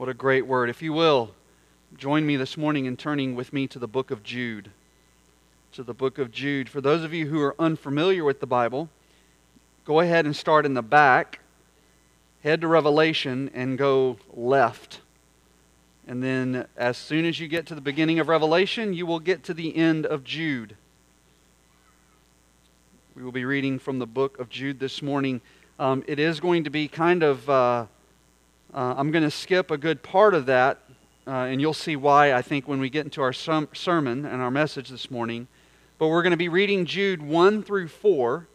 What a great word. If you will, join me this morning in turning with me to the book of Jude. To the book of Jude. For those of you who are unfamiliar with the Bible, go ahead and start in the back, head to Revelation, and go left. And then, as soon as you get to the beginning of Revelation, you will get to the end of Jude. We will be reading from the book of Jude this morning. Um, it is going to be kind of. Uh, uh, I'm going to skip a good part of that, uh, and you'll see why, I think, when we get into our sermon and our message this morning. But we're going to be reading Jude 1 through 4,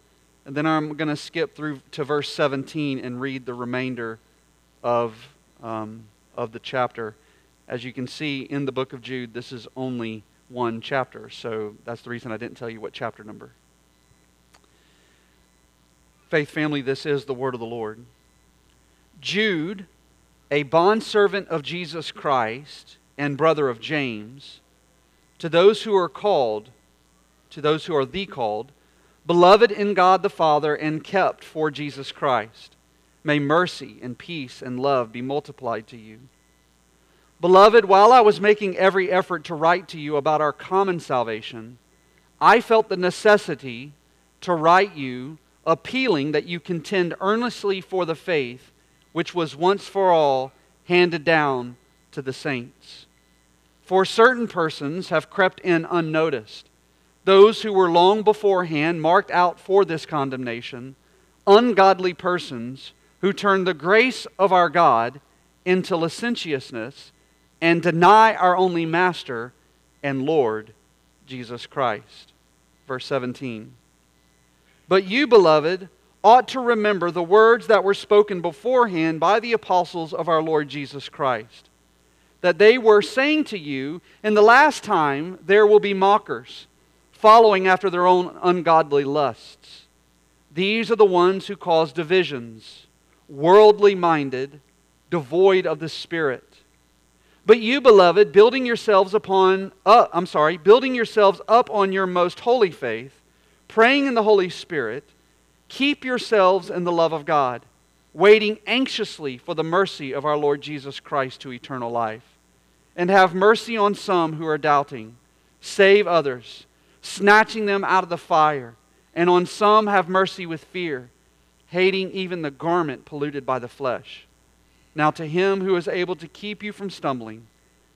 and then I'm going to skip through to verse 17 and read the remainder of, um, of the chapter. As you can see in the book of Jude, this is only one chapter, so that's the reason I didn't tell you what chapter number. Faith family, this is the word of the Lord. Jude a bondservant of Jesus Christ and brother of James, to those who are called, to those who are the called, beloved in God the Father and kept for Jesus Christ, may mercy and peace and love be multiplied to you. Beloved, while I was making every effort to write to you about our common salvation, I felt the necessity to write you, appealing that you contend earnestly for the faith which was once for all handed down to the saints. For certain persons have crept in unnoticed, those who were long beforehand marked out for this condemnation, ungodly persons who turn the grace of our God into licentiousness and deny our only Master and Lord, Jesus Christ. Verse 17. But you, beloved, ought to remember the words that were spoken beforehand by the apostles of our Lord Jesus Christ. That they were saying to you, in the last time there will be mockers, following after their own ungodly lusts. These are the ones who cause divisions, worldly minded, devoid of the Spirit. But you, beloved, building yourselves upon, uh, I'm sorry, building yourselves up on your most holy faith, praying in the Holy Spirit, Keep yourselves in the love of God, waiting anxiously for the mercy of our Lord Jesus Christ to eternal life. And have mercy on some who are doubting. Save others, snatching them out of the fire. And on some have mercy with fear, hating even the garment polluted by the flesh. Now to him who is able to keep you from stumbling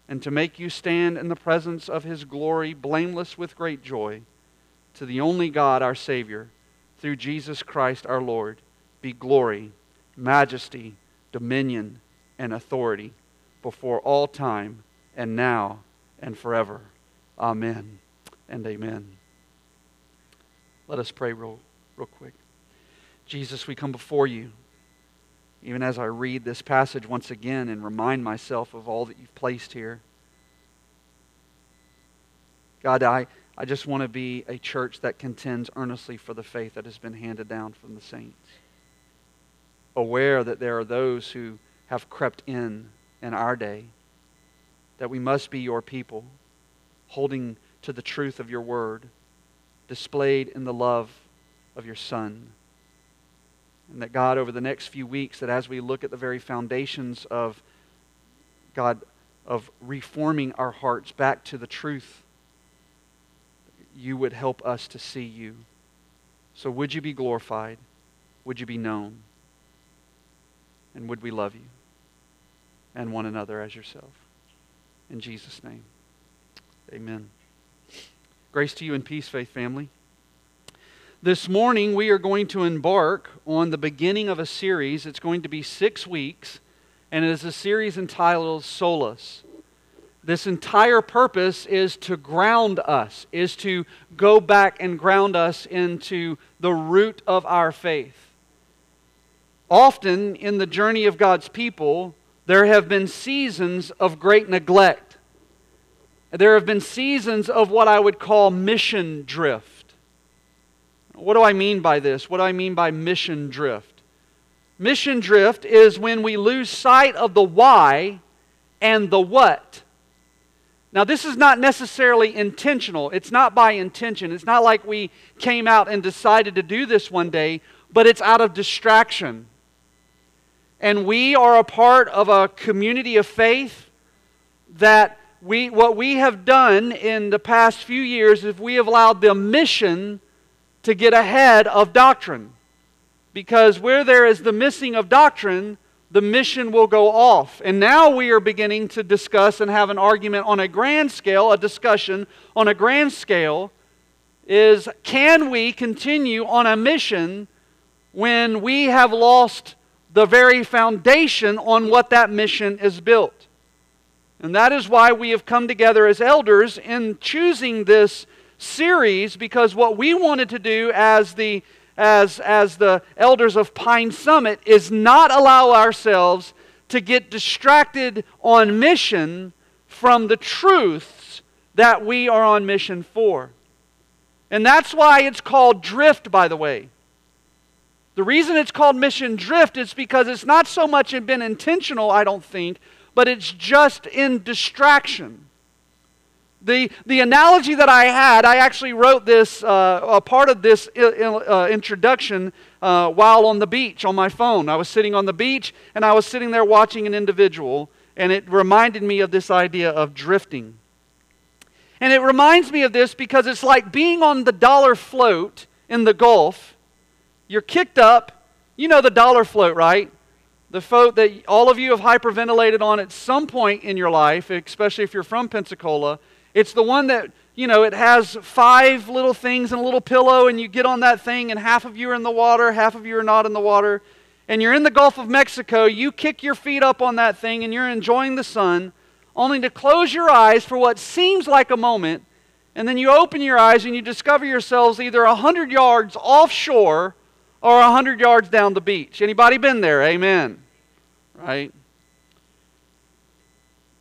and to make you stand in the presence of his glory blameless with great joy, to the only God our Savior through Jesus Christ our Lord be glory, majesty, dominion, and authority before all time and now and forever. Amen and amen. Let us pray real, real quick. Jesus, we come before you, even as I read this passage once again and remind myself of all that you've placed here. God, I, I just want to be a church that contends earnestly for the faith that has been handed down from the saints. Aware that there are those who have crept in in our day, that we must be your people, holding to the truth of your word, displayed in the love of your Son. And that God, over the next few weeks, that as we look at the very foundations of God, of reforming our hearts back to the truth you would help us to see you. So would you be glorified? Would you be known? And would we love you and one another as yourself? In Jesus' name, amen. Grace to you and peace, faith family. This morning, we are going to embark on the beginning of a series. It's going to be six weeks, and it is a series entitled Solas. This entire purpose is to ground us, is to go back and ground us into the root of our faith. Often in the journey of God's people, there have been seasons of great neglect. There have been seasons of what I would call mission drift. What do I mean by this? What do I mean by mission drift? Mission drift is when we lose sight of the why and the what now, this is not necessarily intentional. It's not by intention. It's not like we came out and decided to do this one day, but it's out of distraction. and we are a part of a community of faith that we, what we have done in the past few years is we have allowed the mission to get ahead of doctrine. Because where there is the missing of doctrine, the mission will go off. And now we are beginning to discuss and have an argument on a grand scale, a discussion on a grand scale is can we continue on a mission when we have lost the very foundation on what that mission is built? And that is why we have come together as elders in choosing this series because what we wanted to do as the as, as the elders of Pine Summit is not allow ourselves to get distracted on mission from the truths that we are on mission for. And that's why it's called drift, by the way. The reason it's called mission drift is because it's not so much been intentional, I don't think, but it's just in distraction. The, the analogy that I had, I actually wrote this, uh, a part of this uh, introduction uh, while on the beach on my phone. I was sitting on the beach and I was sitting there watching an individual, and it reminded me of this idea of drifting. And it reminds me of this because it's like being on the dollar float in the Gulf. You're kicked up. You know the dollar float, right? The float that all of you have hyperventilated on at some point in your life, especially if you're from Pensacola it's the one that, you know, it has five little things and a little pillow, and you get on that thing, and half of you are in the water, half of you are not in the water. And you're in the Gulf of Mexico, you kick your feet up on that thing, and you're enjoying the sun, only to close your eyes for what seems like a moment, and then you open your eyes and you discover yourselves either 100 yards offshore or 100 yards down the beach. Anybody been there? Amen. Right?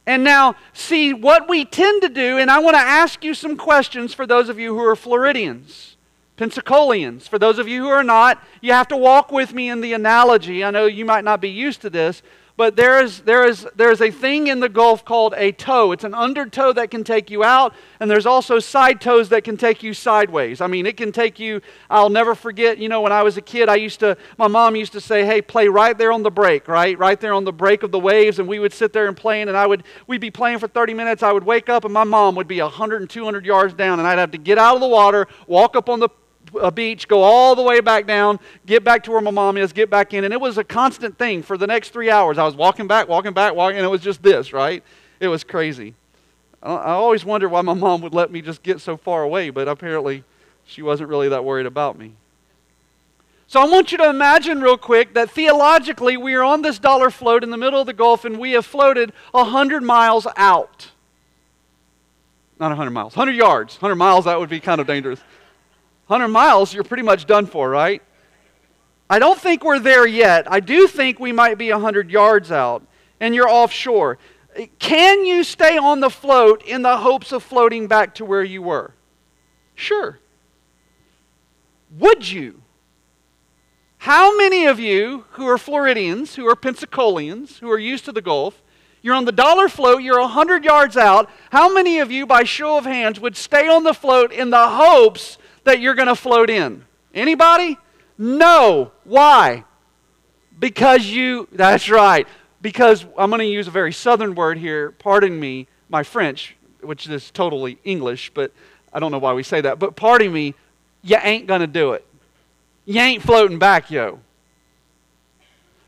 And now, see what we tend to do, and I want to ask you some questions for those of you who are Floridians, Pensacolians. For those of you who are not, you have to walk with me in the analogy. I know you might not be used to this, but there is, there, is, there is a thing in the Gulf called a tow. It's an undertow that can take you out, and there's also side tows that can take you sideways. I mean, it can take you, I'll never forget, you know, when I was a kid, I used to, my mom used to say, hey, play right there on the break, right? Right there on the break of the waves, and we would sit there and play, and I would, we'd be playing for 30 minutes. I would wake up, and my mom would be 100 and 200 yards down, and I'd have to get out of the water, walk up on the a beach, go all the way back down, get back to where my mom is, get back in. And it was a constant thing for the next three hours. I was walking back, walking back, walking, and it was just this, right? It was crazy. I always wondered why my mom would let me just get so far away, but apparently she wasn't really that worried about me. So I want you to imagine real quick that theologically we are on this dollar float in the middle of the Gulf and we have floated 100 miles out. Not 100 miles, 100 yards. 100 miles, that would be kind of dangerous. 100 miles, you're pretty much done for, right? I don't think we're there yet. I do think we might be 100 yards out, and you're offshore. Can you stay on the float in the hopes of floating back to where you were? Sure. Would you? How many of you who are Floridians, who are Pensacolians, who are used to the Gulf, you're on the dollar float, you're 100 yards out, how many of you, by show of hands, would stay on the float in the hopes that you're going to float in? Anybody? No. Why? Because you, that's right. Because I'm going to use a very southern word here. Pardon me, my French, which is totally English, but I don't know why we say that. But pardon me, you ain't going to do it. You ain't floating back, yo.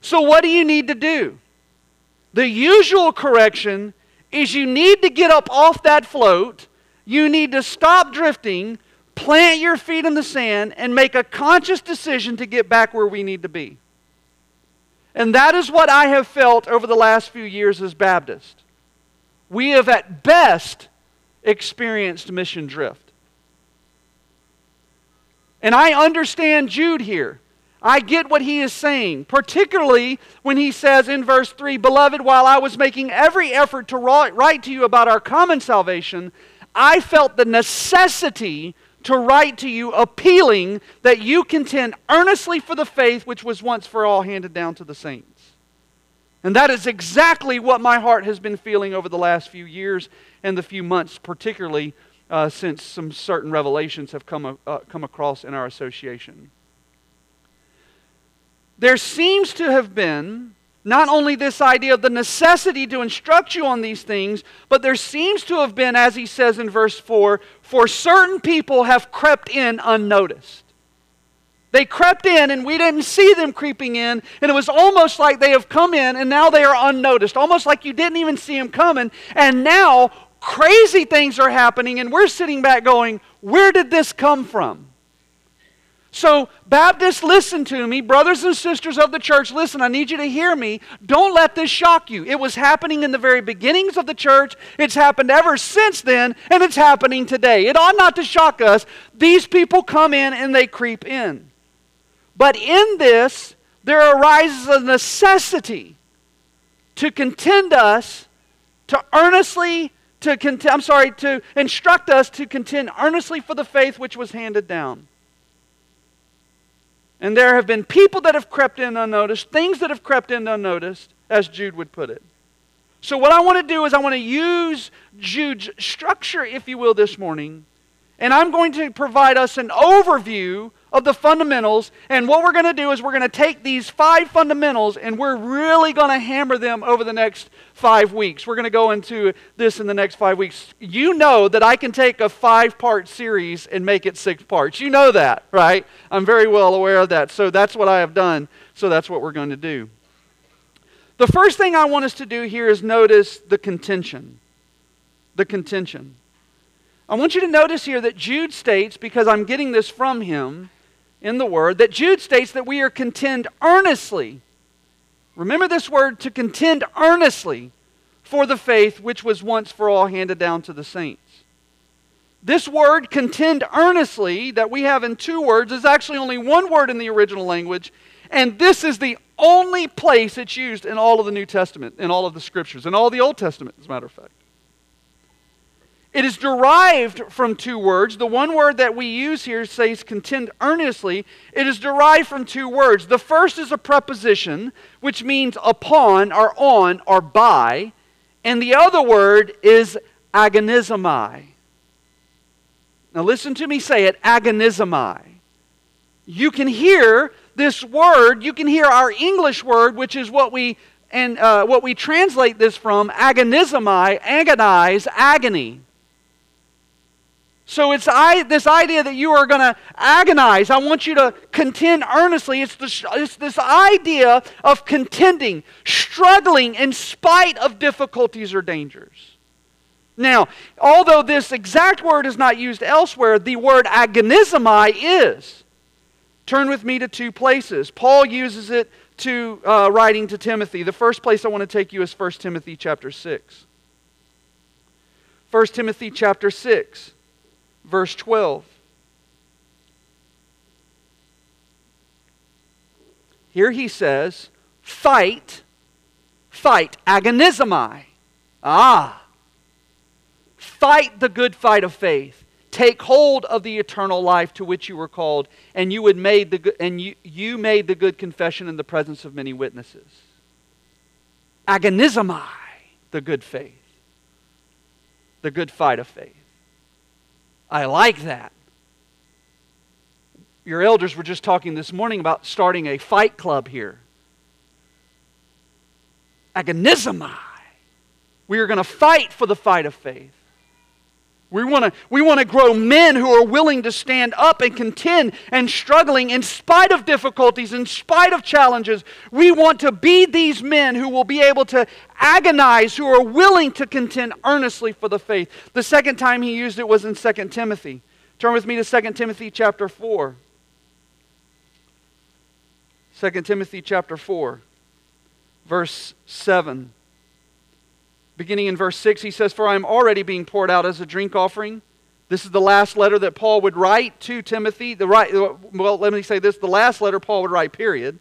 So, what do you need to do? The usual correction is you need to get up off that float. You need to stop drifting plant your feet in the sand and make a conscious decision to get back where we need to be. And that is what I have felt over the last few years as Baptist. We have at best experienced mission drift. And I understand Jude here. I get what he is saying, particularly when he says in verse 3 Beloved, while I was making every effort to write to you about our common salvation, I felt the necessity to write to you, appealing that you contend earnestly for the faith which was once for all handed down to the saints. And that is exactly what my heart has been feeling over the last few years and the few months, particularly uh, since some certain revelations have come, uh, come across in our association. There seems to have been not only this idea of the necessity to instruct you on these things, but there seems to have been, as he says in verse 4, for certain people have crept in unnoticed. They crept in and we didn't see them creeping in, and it was almost like they have come in and now they are unnoticed, almost like you didn't even see them coming, and now crazy things are happening, and we're sitting back going, Where did this come from? So, Baptists, listen to me. Brothers and sisters of the church, listen, I need you to hear me. Don't let this shock you. It was happening in the very beginnings of the church. It's happened ever since then, and it's happening today. It ought not to shock us. These people come in and they creep in. But in this, there arises a necessity to contend us, to earnestly, to contend, I'm sorry, to instruct us to contend earnestly for the faith which was handed down. And there have been people that have crept in unnoticed, things that have crept in unnoticed, as Jude would put it. So, what I want to do is, I want to use Jude's structure, if you will, this morning. And I'm going to provide us an overview of the fundamentals. And what we're going to do is we're going to take these five fundamentals and we're really going to hammer them over the next five weeks. We're going to go into this in the next five weeks. You know that I can take a five part series and make it six parts. You know that, right? I'm very well aware of that. So that's what I have done. So that's what we're going to do. The first thing I want us to do here is notice the contention. The contention. I want you to notice here that Jude states, because I'm getting this from him, in the Word that Jude states that we are contend earnestly. Remember this word to contend earnestly for the faith which was once for all handed down to the saints. This word, contend earnestly, that we have in two words, is actually only one word in the original language, and this is the only place it's used in all of the New Testament, in all of the scriptures, in all the Old Testament, as a matter of fact. It is derived from two words. The one word that we use here says contend earnestly. It is derived from two words. The first is a preposition, which means upon or on or by. And the other word is agonizomai. Now listen to me say it agonizomai. You can hear this word, you can hear our English word, which is what we and uh, what we translate this from agonizomai, agonize, agony. So it's I, this idea that you are going to agonize. I want you to contend earnestly. It's this, it's this idea of contending, struggling in spite of difficulties or dangers. Now, although this exact word is not used elsewhere, the word agonizomai is. Turn with me to two places. Paul uses it to uh, writing to Timothy. The first place I want to take you is 1 Timothy chapter 6. 1 Timothy chapter 6 verse 12. Here he says, fight, fight, agonizomai. Ah. Fight the good fight of faith. Take hold of the eternal life to which you were called, and you, would made the, and you, you made the good confession in the presence of many witnesses. Agonizomai, the good faith. The good fight of faith. I like that. Your elders were just talking this morning about starting a fight club here. Agonizomai. We are going to fight for the fight of faith. We want to we want to grow men who are willing to stand up and contend and struggling in spite of difficulties, in spite of challenges. We want to be these men who will be able to agonize, who are willing to contend earnestly for the faith. The second time he used it was in 2 Timothy. Turn with me to 2 Timothy chapter 4. 2 Timothy chapter 4, verse 7. Beginning in verse 6, he says, For I am already being poured out as a drink offering. This is the last letter that Paul would write to Timothy. The right, well, let me say this the last letter Paul would write, period.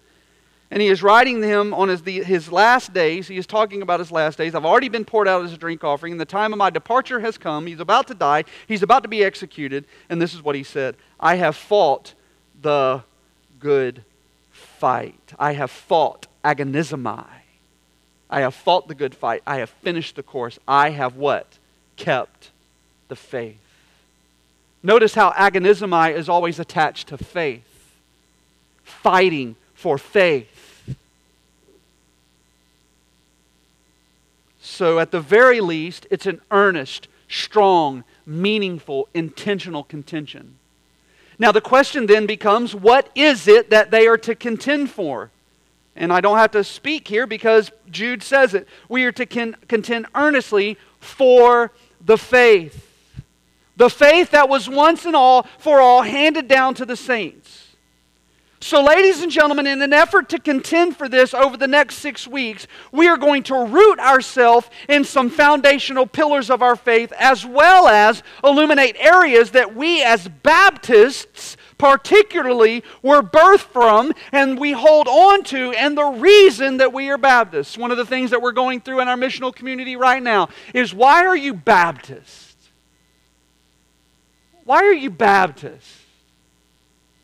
And he is writing him on his, the, his last days. He is talking about his last days. I've already been poured out as a drink offering, and the time of my departure has come. He's about to die. He's about to be executed. And this is what he said I have fought the good fight. I have fought agonizomai. I have fought the good fight. I have finished the course. I have what? Kept the faith. Notice how agonizomai is always attached to faith. Fighting for faith. So, at the very least, it's an earnest, strong, meaningful, intentional contention. Now, the question then becomes what is it that they are to contend for? And I don't have to speak here because Jude says it. We are to contend earnestly for the faith. The faith that was once and all for all handed down to the saints. So, ladies and gentlemen, in an effort to contend for this over the next six weeks, we are going to root ourselves in some foundational pillars of our faith, as well as illuminate areas that we as Baptists, particularly, were birthed from and we hold on to, and the reason that we are Baptists. One of the things that we're going through in our missional community right now is why are you Baptist? Why are you Baptist?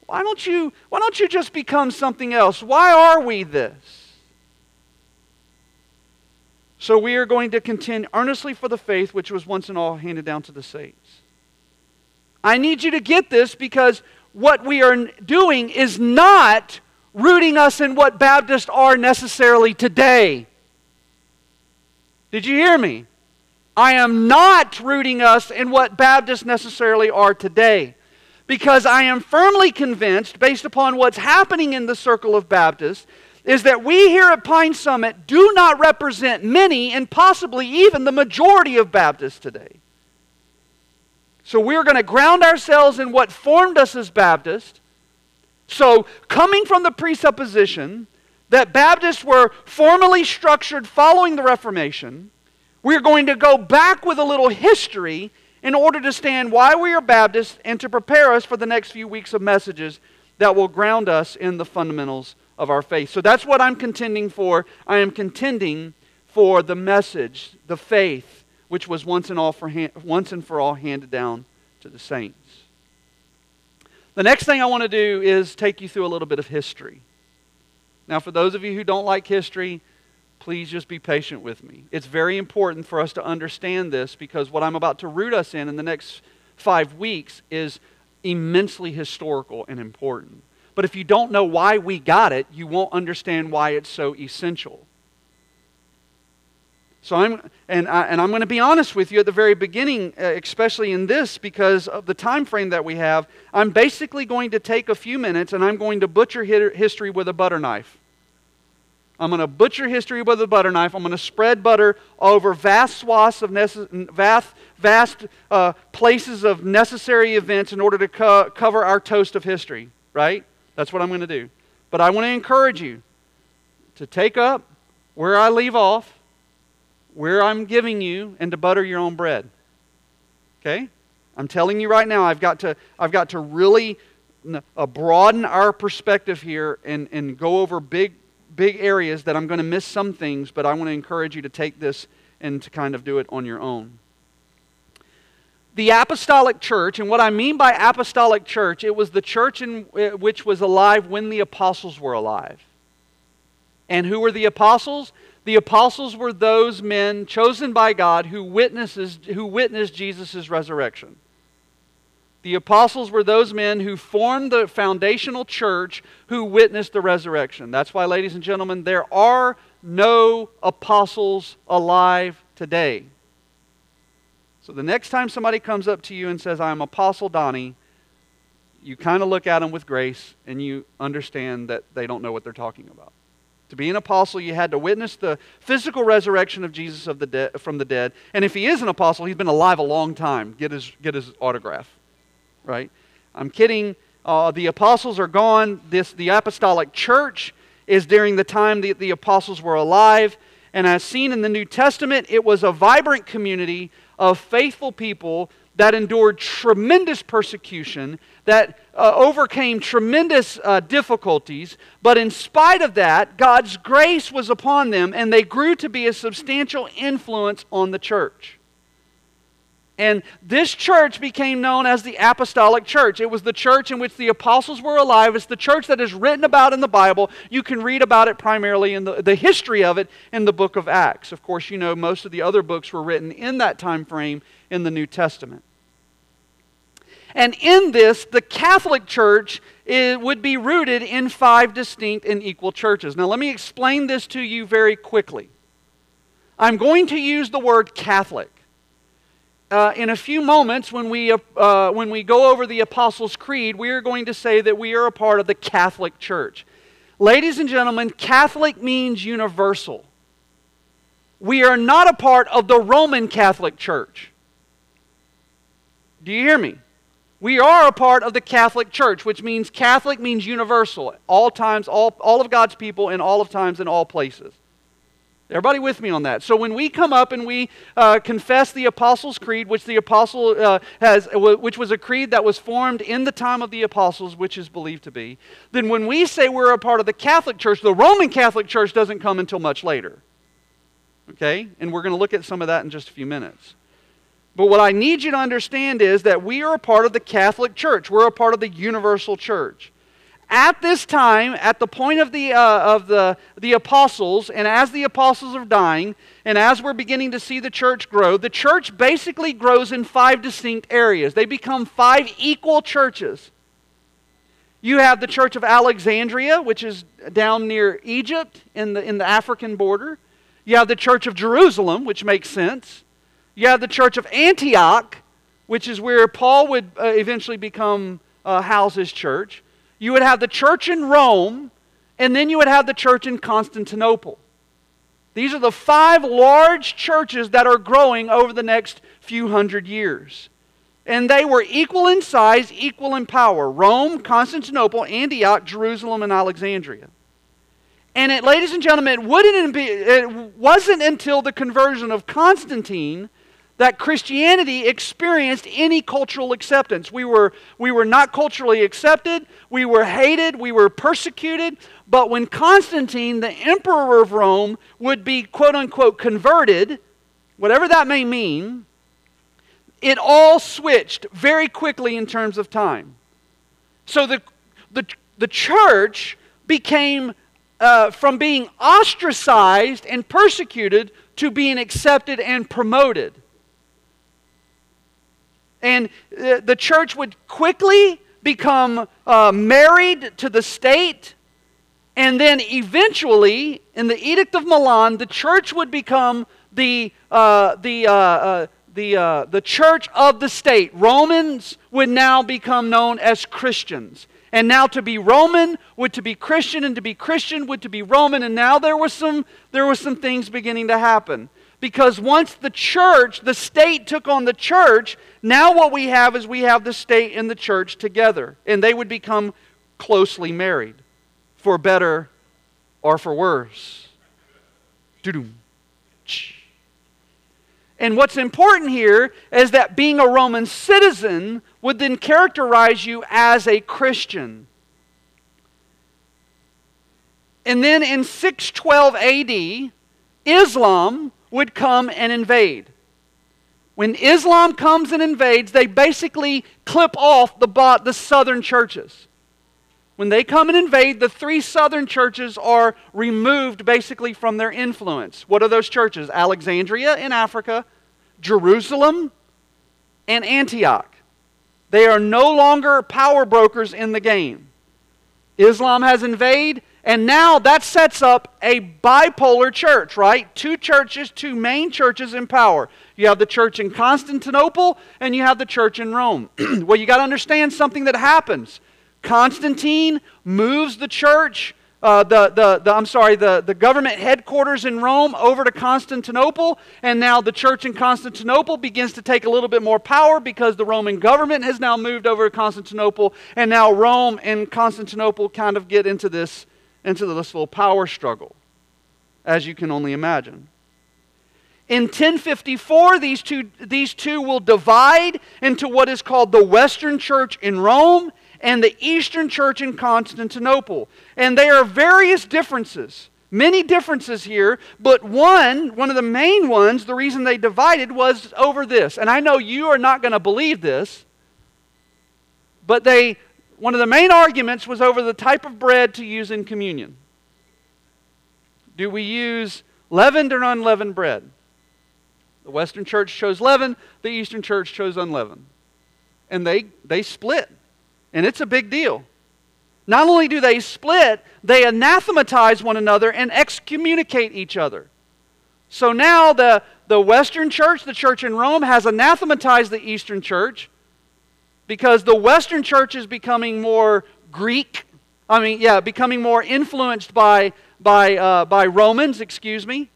Why don't you, why don't you just become something else? Why are we this? So we are going to contend earnestly for the faith which was once and all handed down to the saints. I need you to get this because what we are doing is not rooting us in what Baptists are necessarily today. Did you hear me? I am not rooting us in what Baptists necessarily are today because I am firmly convinced, based upon what's happening in the circle of Baptists, is that we here at Pine Summit do not represent many and possibly even the majority of Baptists today. So we're going to ground ourselves in what formed us as Baptists. So, coming from the presupposition that Baptists were formally structured following the Reformation, we're going to go back with a little history in order to stand why we are Baptists and to prepare us for the next few weeks of messages that will ground us in the fundamentals of our faith. So that's what I'm contending for. I am contending for the message, the faith, which was once and, all for once and for all handed down to the saints. The next thing I want to do is take you through a little bit of history. Now, for those of you who don't like history, Please just be patient with me. It's very important for us to understand this because what I'm about to root us in in the next five weeks is immensely historical and important. But if you don't know why we got it, you won't understand why it's so essential. So I'm, and, I, and I'm going to be honest with you at the very beginning, uh, especially in this, because of the time frame that we have. I'm basically going to take a few minutes and I'm going to butcher history with a butter knife. I'm going to butcher history with a butter knife. I'm going to spread butter over vast swaths of vast, vast uh, places of necessary events in order to co- cover our toast of history, right? That's what I'm going to do. But I want to encourage you to take up where I leave off, where I'm giving you, and to butter your own bread. Okay? I'm telling you right now, I've got to, I've got to really uh, broaden our perspective here and, and go over big big areas that I'm going to miss some things, but I want to encourage you to take this and to kind of do it on your own. The apostolic church, and what I mean by apostolic church, it was the church in, eh, which was alive when the apostles were alive. And who were the apostles? The apostles were those men chosen by God who, witnesses, who witnessed Jesus' resurrection. The apostles were those men who formed the foundational church who witnessed the resurrection. That's why, ladies and gentlemen, there are no apostles alive today. So the next time somebody comes up to you and says, I'm Apostle Donnie, you kind of look at them with grace and you understand that they don't know what they're talking about. To be an apostle, you had to witness the physical resurrection of Jesus of the de- from the dead. And if he is an apostle, he's been alive a long time. Get his, get his autograph right? I'm kidding. Uh, the apostles are gone. This, the apostolic church is during the time that the apostles were alive. And as seen in the New Testament, it was a vibrant community of faithful people that endured tremendous persecution, that uh, overcame tremendous uh, difficulties. But in spite of that, God's grace was upon them, and they grew to be a substantial influence on the church. And this church became known as the Apostolic Church. It was the church in which the apostles were alive. It's the church that is written about in the Bible. You can read about it primarily in the, the history of it in the book of Acts. Of course, you know most of the other books were written in that time frame in the New Testament. And in this, the Catholic Church is, would be rooted in five distinct and equal churches. Now, let me explain this to you very quickly. I'm going to use the word Catholic. Uh, in a few moments, when we, uh, when we go over the Apostles' Creed, we are going to say that we are a part of the Catholic Church. Ladies and gentlemen, Catholic means universal. We are not a part of the Roman Catholic Church. Do you hear me? We are a part of the Catholic Church, which means Catholic means universal, all times, all, all of God's people in all of times, in all places. Everybody with me on that? So when we come up and we uh, confess the Apostles' Creed, which the Apostle uh, has, which was a creed that was formed in the time of the Apostles, which is believed to be, then when we say we're a part of the Catholic Church, the Roman Catholic Church doesn't come until much later. Okay? And we're going to look at some of that in just a few minutes. But what I need you to understand is that we are a part of the Catholic Church. We're a part of the universal church. At this time, at the point of the, uh, of the, the apostles, and as the apostles are dying, and as we're beginning to see the church grow, the church basically grows in five distinct areas. They become five equal churches. You have the Church of Alexandria, which is down near Egypt in the, in the African border. You have the Church of Jerusalem, which makes sense. You have the church of Antioch, which is where Paul would uh, eventually become uh, house his church. You would have the church in Rome, and then you would have the church in Constantinople. These are the five large churches that are growing over the next few hundred years. And they were equal in size, equal in power Rome, Constantinople, Antioch, Jerusalem, and Alexandria. And it, ladies and gentlemen, it, be, it wasn't until the conversion of Constantine that Christianity experienced any cultural acceptance. We were, we were not culturally accepted, we were hated, we were persecuted. But when Constantine, the emperor of Rome, would be quote unquote converted, whatever that may mean, it all switched very quickly in terms of time. So the, the, the church became, uh, from being ostracized and persecuted to being accepted and promoted. And uh, the church would quickly become uh, married to the state. And then eventually, in the Edict of Milan, the church would become the, uh, the, uh, uh, the, uh, the church of the state. Romans would now become known as Christians. And now to be Roman would to be Christian, and to be Christian would to be Roman. And now there was some, there was some things beginning to happen. Because once the church, the state took on the church, now what we have is we have the state and the church together. And they would become closely married, for better or for worse. And what's important here is that being a Roman citizen would then characterize you as a Christian. And then in 612 AD, Islam would come and invade. When Islam comes and invades, they basically clip off the, the southern churches. When they come and invade, the three southern churches are removed basically from their influence. What are those churches? Alexandria in Africa, Jerusalem, and Antioch. They are no longer power brokers in the game. Islam has invaded, and now that sets up a bipolar church, right? Two churches, two main churches in power. You have the church in Constantinople and you have the church in Rome. well, you got to understand something that happens. Constantine moves the church, uh, the, the, the, I'm sorry, the, the government headquarters in Rome over to Constantinople, and now the church in Constantinople begins to take a little bit more power because the Roman government has now moved over to Constantinople, and now Rome and Constantinople kind of get into this into this little power struggle, as you can only imagine. In 1054, these two, these two will divide into what is called the Western Church in Rome and the Eastern Church in Constantinople. And there are various differences, many differences here, but one, one of the main ones, the reason they divided was over this. And I know you are not going to believe this, but they one of the main arguments was over the type of bread to use in communion. Do we use leavened or unleavened bread? The Western church chose leaven, the Eastern church chose unleavened. And they, they split. And it's a big deal. Not only do they split, they anathematize one another and excommunicate each other. So now the, the Western church, the church in Rome, has anathematized the Eastern church because the Western church is becoming more Greek. I mean, yeah, becoming more influenced by, by, uh, by Romans, excuse me.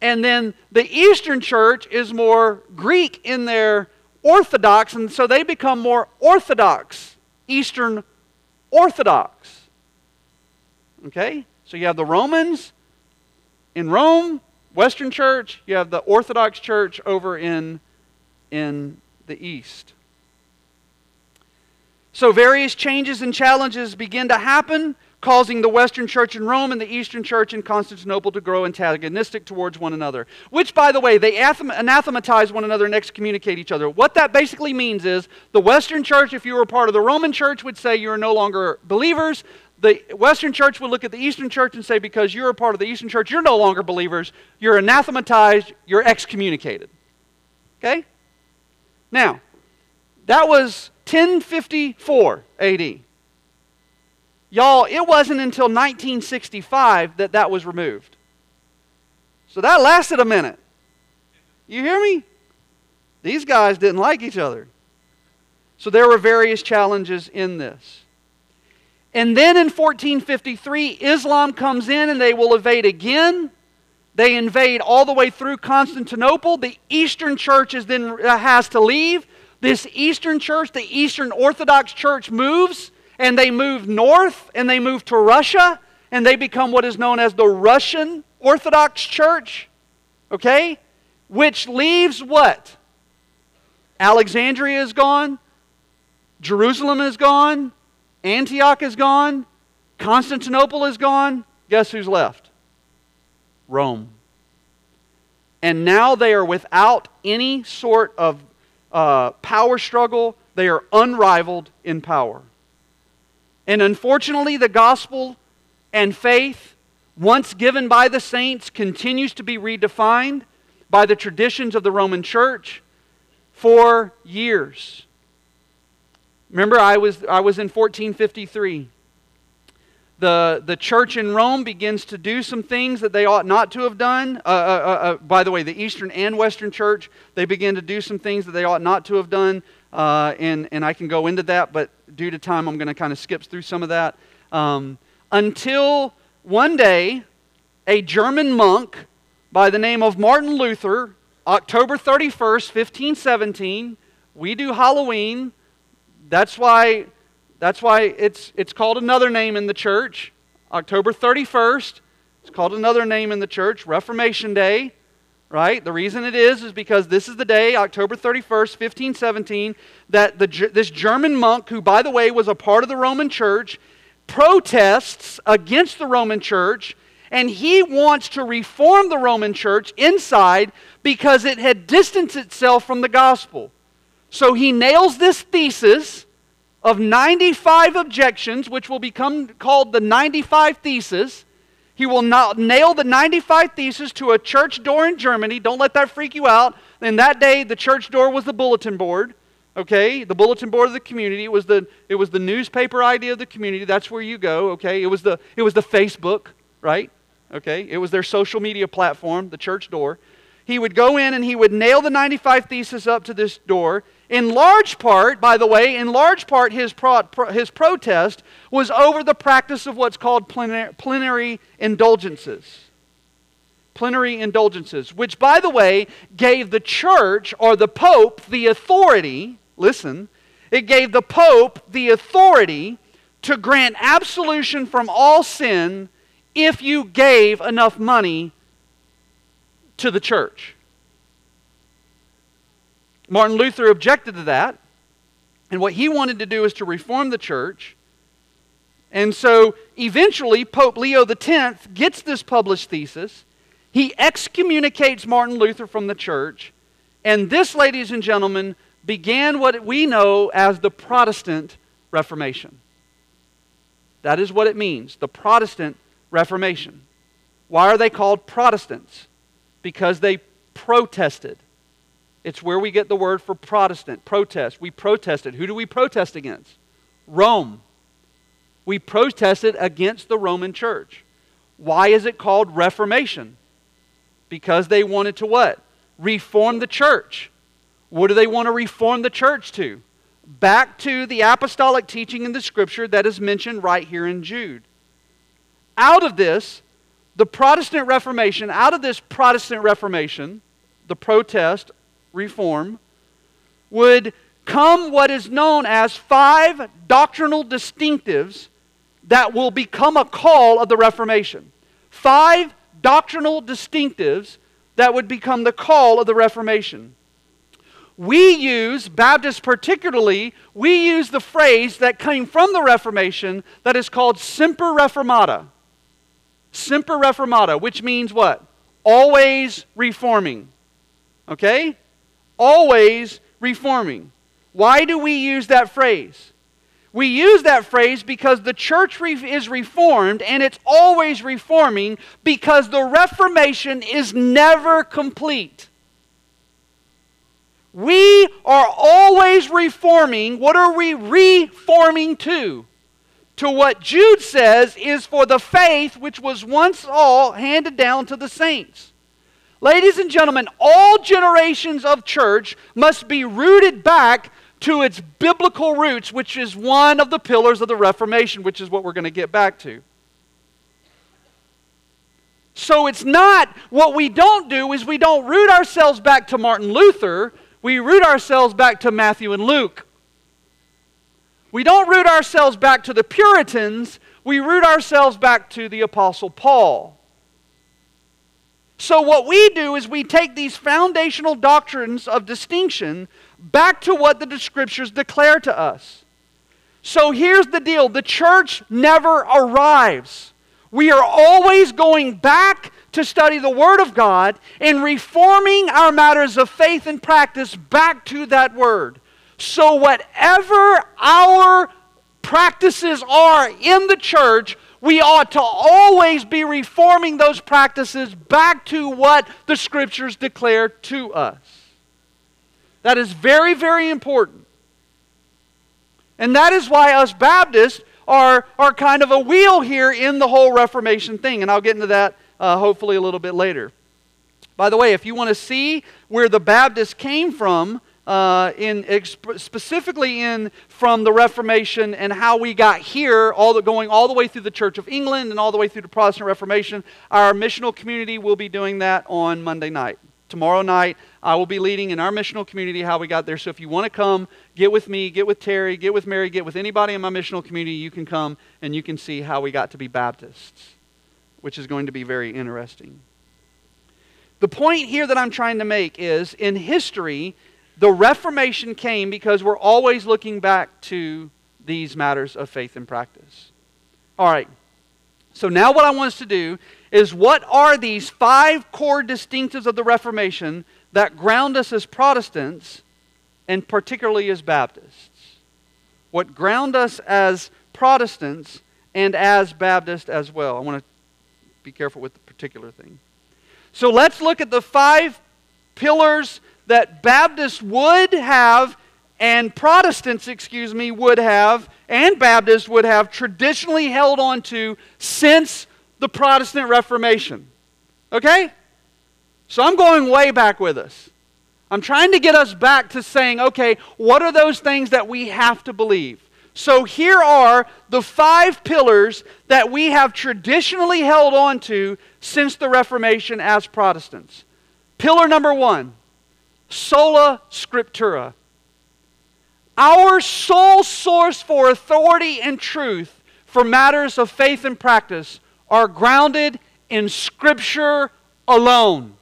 And then the Eastern church is more Greek in their Orthodox, and so they become more Orthodox, Eastern Orthodox. Okay? So you have the Romans in Rome, Western church, you have the Orthodox church over in, in the East. So various changes and challenges begin to happen, causing the Western church in Rome and the Eastern church in Constantinople to grow antagonistic towards one another. Which, by the way, they anathematize one another and excommunicate each other. What that basically means is the Western church, if you were part of the Roman church, would say you are no longer believers. The Western church would look at the Eastern church and say, because you're a part of the Eastern church, you're no longer believers. You're anathematized, you're excommunicated. Okay? Now, that was 1054 AD. Y'all, it wasn't until 1965 that that was removed. So that lasted a minute. You hear me? These guys didn't like each other. So there were various challenges in this. And then in 1453, Islam comes in and they will invade again. They invade all the way through Constantinople. The Eastern Church is then uh, has to leave. This Eastern Church, the Eastern Orthodox Church, moves and they move north and they move to Russia and they become what is known as the Russian Orthodox Church. Okay? Which leaves what? Alexandria is gone, Jerusalem is gone, Antioch is gone, Constantinople is gone. Guess who's left? Rome. And now they are without any sort of uh, power struggle. They are unrivaled in power. And unfortunately, the gospel and faith, once given by the saints, continues to be redefined by the traditions of the Roman Church for years. Remember, I was, I was in 1453 the, the church in Rome begins to do some things that they ought not to have done. Uh, uh, uh, uh, by the way, the Eastern and Western church, they begin to do some things that they ought not to have done. Uh, and, and I can go into that, but due to time, I'm going to kind of skip through some of that. Um, until one day, a German monk by the name of Martin Luther, October 31st, 1517, we do Halloween. That's why that's why it's, it's called another name in the church. October 31st, it's called another name in the church, Reformation Day, right? The reason it is is because this is the day, October 31st, 1517, that the, this German monk, who, by the way, was a part of the Roman church, protests against the Roman church, and he wants to reform the Roman church inside because it had distanced itself from the gospel. So he nails this thesis of 95 objections, which will become called the 95 Theses. He will not nail the 95 Theses to a church door in Germany. Don't let that freak you out. In that day, the church door was the bulletin board. Okay, the bulletin board of the community. It was the it was the newspaper idea of the community. That's where you go. Okay, it was the it was the Facebook, right? Okay, it was their social media platform, the church door. He would go in and he would nail the 95 Theses up to this door. In large part, by the way, in large part, his, pro, his protest was over the practice of what's called plenary, plenary indulgences. Plenary indulgences, which, by the way, gave the church or the pope the authority, listen, it gave the pope the authority to grant absolution from all sin if you gave enough money to the church. Martin Luther objected to that. And what he wanted to do is to reform the church. And so eventually, Pope Leo X gets this published thesis. He excommunicates Martin Luther from the church. And this, ladies and gentlemen, began what we know as the Protestant Reformation. That is what it means the Protestant Reformation. Why are they called Protestants? Because they protested. It's where we get the word for Protestant, protest. We protested. Who do we protest against? Rome. We protested against the Roman church. Why is it called Reformation? Because they wanted to what? Reform the church. What do they want to reform the church to? Back to the apostolic teaching in the scripture that is mentioned right here in Jude. Out of this, the Protestant Reformation, out of this Protestant Reformation, the protest, reform, would come what is known as five doctrinal distinctives that will become a call of the Reformation. Five doctrinal distinctives that would become the call of the Reformation. We use, Baptists particularly, we use the phrase that came from the Reformation that is called semper reformata. Semper reformata, which means what? Always reforming. Okay? Always reforming. Why do we use that phrase? We use that phrase because the church is reformed and it's always reforming because the Reformation is never complete. We are always reforming. What are we reforming to? To what Jude says is for the faith which was once all handed down to the saints. Ladies and gentlemen, all generations of church must be rooted back to its biblical roots, which is one of the pillars of the Reformation, which is what we're going to get back to. So it's not what we don't do is we don't root ourselves back to Martin Luther, we root ourselves back to Matthew and Luke. We don't root ourselves back to the Puritans, we root ourselves back to the Apostle Paul. So, what we do is we take these foundational doctrines of distinction back to what the scriptures declare to us. So here's the deal the church never arrives. We are always going back to study the Word of God and reforming our matters of faith and practice back to that Word. So, whatever our practices are in the church, we ought to always be reforming those practices back to what the Scriptures declare to us. That is very, very important. And that is why us Baptists are, are kind of a wheel here in the whole Reformation thing. And I'll get into that uh, hopefully a little bit later. By the way, if you want to see where the Baptists came from, uh, in exp- specifically in from the Reformation and how we got here, all the, going all the way through the Church of England and all the way through the Protestant Reformation. Our missional community will be doing that on Monday night. Tomorrow night, I will be leading in our missional community how we got there. So if you want to come, get with me, get with Terry, get with Mary, get with anybody in my missional community, you can come and you can see how we got to be Baptists, which is going to be very interesting. The point here that I'm trying to make is in history, the Reformation came because we're always looking back to these matters of faith and practice. All right. So now what I want us to do is what are these five core distinctives of the Reformation that ground us as Protestants and particularly as Baptists. What ground us as Protestants and as Baptists as well. I want to be careful with the particular thing. So let's look at the five pillars that Baptists would have and Protestants, excuse me, would have and Baptists would have traditionally held on to since the Protestant Reformation. Okay? So I'm going way back with us. I'm trying to get us back to saying, okay, what are those things that we have to believe? So here are the five pillars that we have traditionally held on to since the Reformation as Protestants. Pillar number one sola scriptura. Our sole source for authority and truth for matters of faith and practice are grounded in Scripture alone.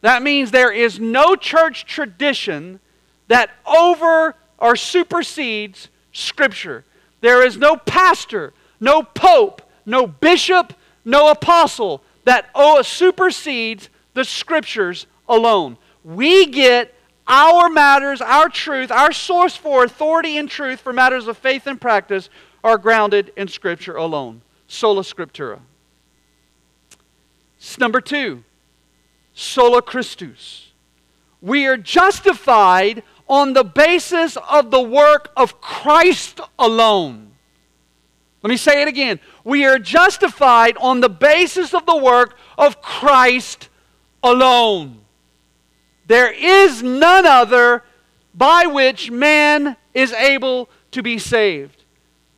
That means there is no church tradition that over or supersedes Scripture. There is no pastor, no pope, no bishop, no apostle that supersedes the Scriptures alone. We get our matters, our truth, our source for authority and truth for matters of faith and practice are grounded in Scripture alone. Sola Scriptura. Number two, sola Christus. We are justified on the basis of the work of Christ alone. Let me say it again. We are justified on the basis of the work of Christ alone. There is none other by which man is able to be saved.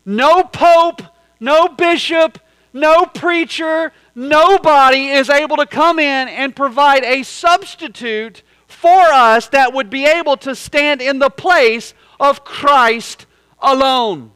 No pope, no bishop, no preacher, nobody is able to come in and provide a substitute for us that would be able to stand in the place of Christ alone.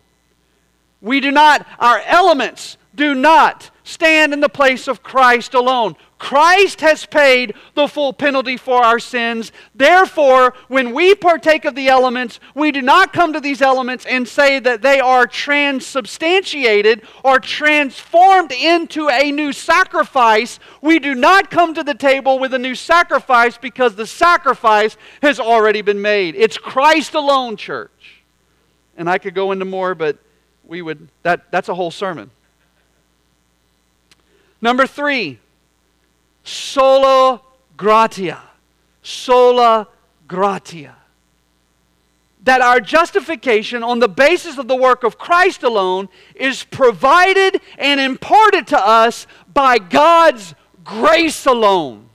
We do not, our elements do not stand in the place of Christ alone. Christ has paid the full penalty for our sins. Therefore, when we partake of the elements, we do not come to these elements and say that they are transubstantiated or transformed into a new sacrifice. We do not come to the table with a new sacrifice because the sacrifice has already been made. It's Christ alone, church. And I could go into more, but we would that that's a whole sermon. Number 3, Sola gratia. Sola gratia. That our justification on the basis of the work of Christ alone is provided and imparted to us by God's grace alone.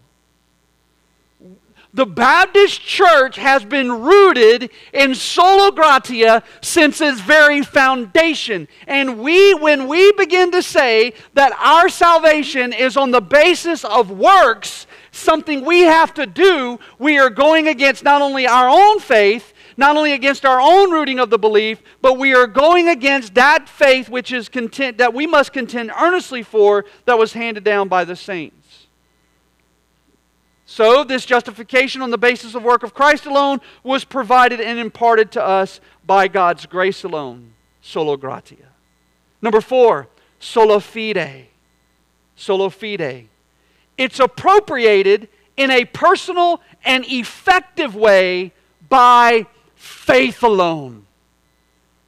The Baptist church has been rooted in sola gratia since its very foundation. And we, when we begin to say that our salvation is on the basis of works, something we have to do, we are going against not only our own faith, not only against our own rooting of the belief, but we are going against that faith which is content that we must contend earnestly for that was handed down by the saints. So, this justification on the basis of work of Christ alone was provided and imparted to us by God's grace alone. sola gratia. Number four, sola fide. Sola fide. It's appropriated in a personal and effective way by faith alone.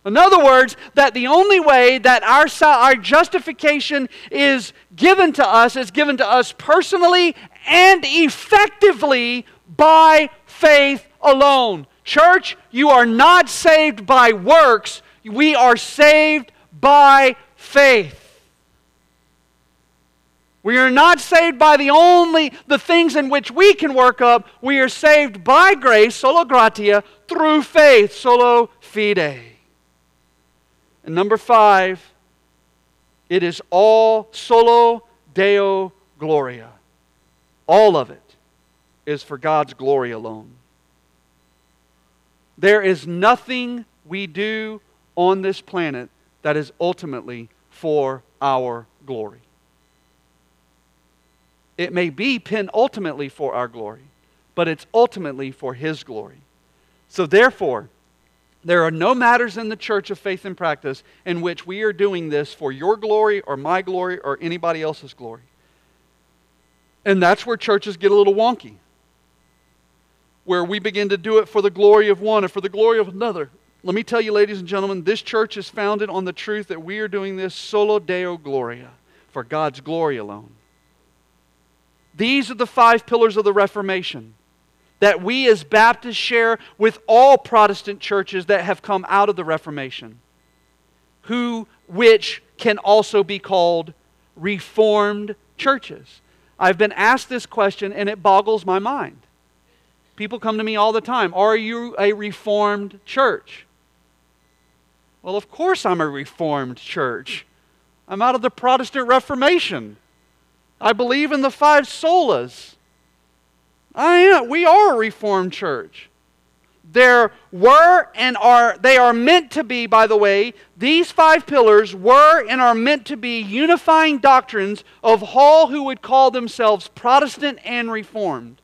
In other words, that the only way that our, our justification is given to us is given to us personally and effectively by faith alone. Church, you are not saved by works, we are saved by faith. We are not saved by the only the things in which we can work up. We are saved by grace, sola gratia, through faith, sola fide. And number five, it is all solo deo gloria. All of it is for God's glory alone. There is nothing we do on this planet that is ultimately for our glory. It may be ultimately for our glory, but it's ultimately for His glory. So, therefore, there are no matters in the church of faith and practice in which we are doing this for your glory or my glory or anybody else's glory. And that's where churches get a little wonky, where we begin to do it for the glory of one and for the glory of another. Let me tell you, ladies and gentlemen, this church is founded on the truth that we are doing this solo deo gloria, for God's glory alone. These are the five pillars of the Reformation that we as Baptists share with all Protestant churches that have come out of the Reformation, who which can also be called reformed churches. I've been asked this question and it boggles my mind. People come to me all the time Are you a reformed church? Well, of course I'm a reformed church. I'm out of the Protestant Reformation. I believe in the five solas. I am. We are a reformed church there were and are they are meant to be by the way these five pillars were and are meant to be unifying doctrines of all who would call themselves protestant and reformed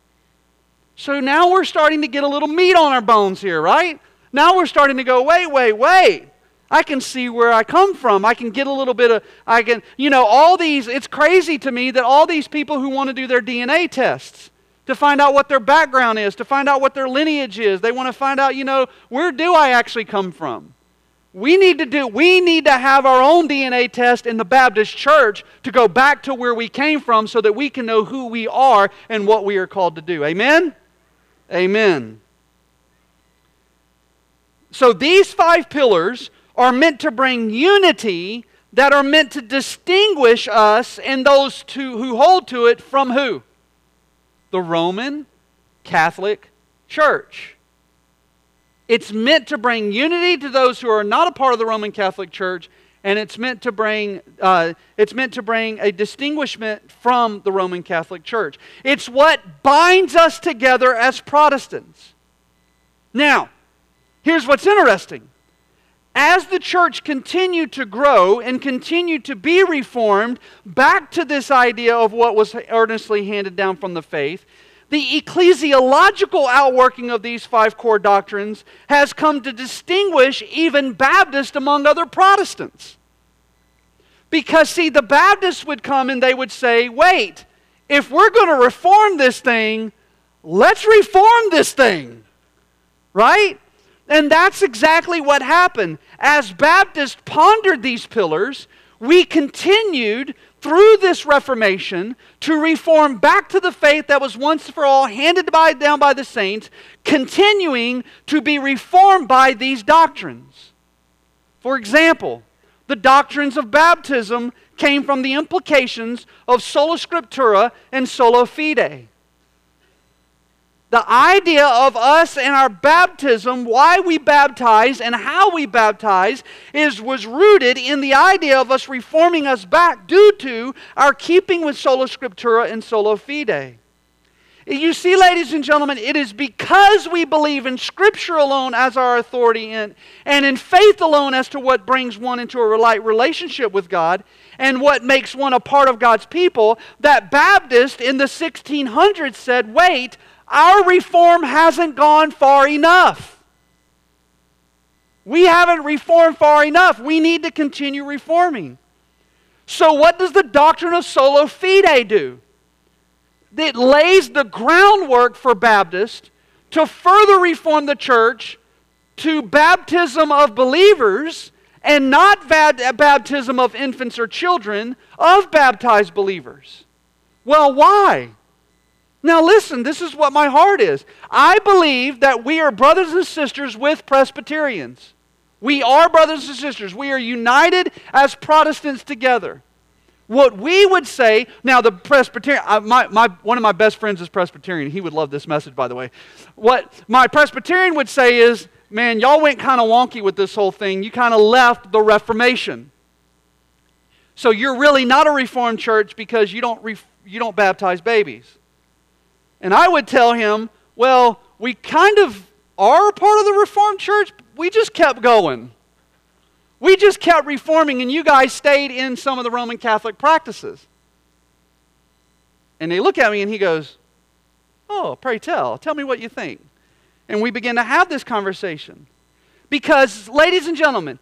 so now we're starting to get a little meat on our bones here right now we're starting to go wait wait wait I can see where I come from. I can get a little bit of, I can, you know, all these, it's crazy to me that all these people who want to do their DNA tests, to find out what their background is, to find out what their lineage is. They want to find out, you know, where do I actually come from? We need to do we need to have our own DNA test in the Baptist church to go back to where we came from so that we can know who we are and what we are called to do. Amen. Amen. So these five pillars are meant to bring unity that are meant to distinguish us and those to, who hold to it from who? The Roman Catholic Church. It's meant to bring unity to those who are not a part of the Roman Catholic Church, and it's meant to bring uh, it's meant to bring a distinguishment from the Roman Catholic Church. It's what binds us together as Protestants. Now, here's what's interesting. As the church continued to grow and continued to be reformed back to this idea of what was earnestly handed down from the faith, the ecclesiological outworking of these five core doctrines has come to distinguish even Baptists among other Protestants. Because, see, the Baptists would come and they would say, wait, if we're going to reform this thing, let's reform this thing. Right? And that's exactly what happened. As Baptists pondered these pillars, we continued through this Reformation to reform back to the faith that was once for all handed by, down by the saints, continuing to be reformed by these doctrines. For example, the doctrines of baptism came from the implications of sola scriptura and sola fide. The idea of us and our baptism, why we baptize and how we baptize, is, was rooted in the idea of us reforming us back due to our keeping with sola scriptura and sola fide. You see, ladies and gentlemen, it is because we believe in Scripture alone as our authority in, and in faith alone as to what brings one into a right relationship with God and what makes one a part of God's people that Baptist in the 1600s said, wait, our reform hasn't gone far enough. We haven't reformed far enough. We need to continue reforming. So, what does the doctrine of sola fide do? It lays the groundwork for Baptists to further reform the church to baptism of believers and not baptism of infants or children, of baptized believers. Well, why? Now, listen, this is what my heart is. I believe that we are brothers and sisters with Presbyterians. We are brothers and sisters. We are united as Protestants together. What we would say, now the Presbyterian, uh, my, my, one of my best friends is Presbyterian. He would love this message, by the way. What my Presbyterian would say is, man, y'all went kind of wonky with this whole thing. You kind of left the Reformation. So you're really not a Reformed church because you don't, ref, you don't baptize babies. And I would tell him, well, we kind of are part of the Reformed church. We just kept going. We just kept reforming, and you guys stayed in some of the Roman Catholic practices. And they look at me, and he goes, Oh, pray tell. Tell me what you think. And we begin to have this conversation. Because, ladies and gentlemen,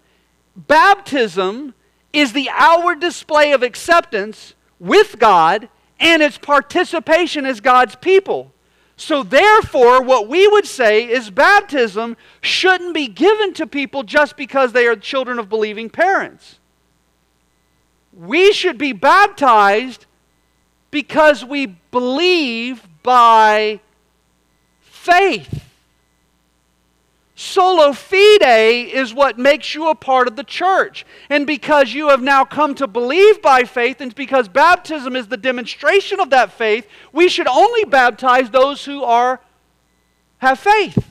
baptism is the outward display of acceptance with God and its participation as God's people. So, therefore, what we would say is baptism shouldn't be given to people just because they are children of believing parents. We should be baptized because we believe by faith. Sola fide is what makes you a part of the church. And because you have now come to believe by faith, and because baptism is the demonstration of that faith, we should only baptize those who are have faith.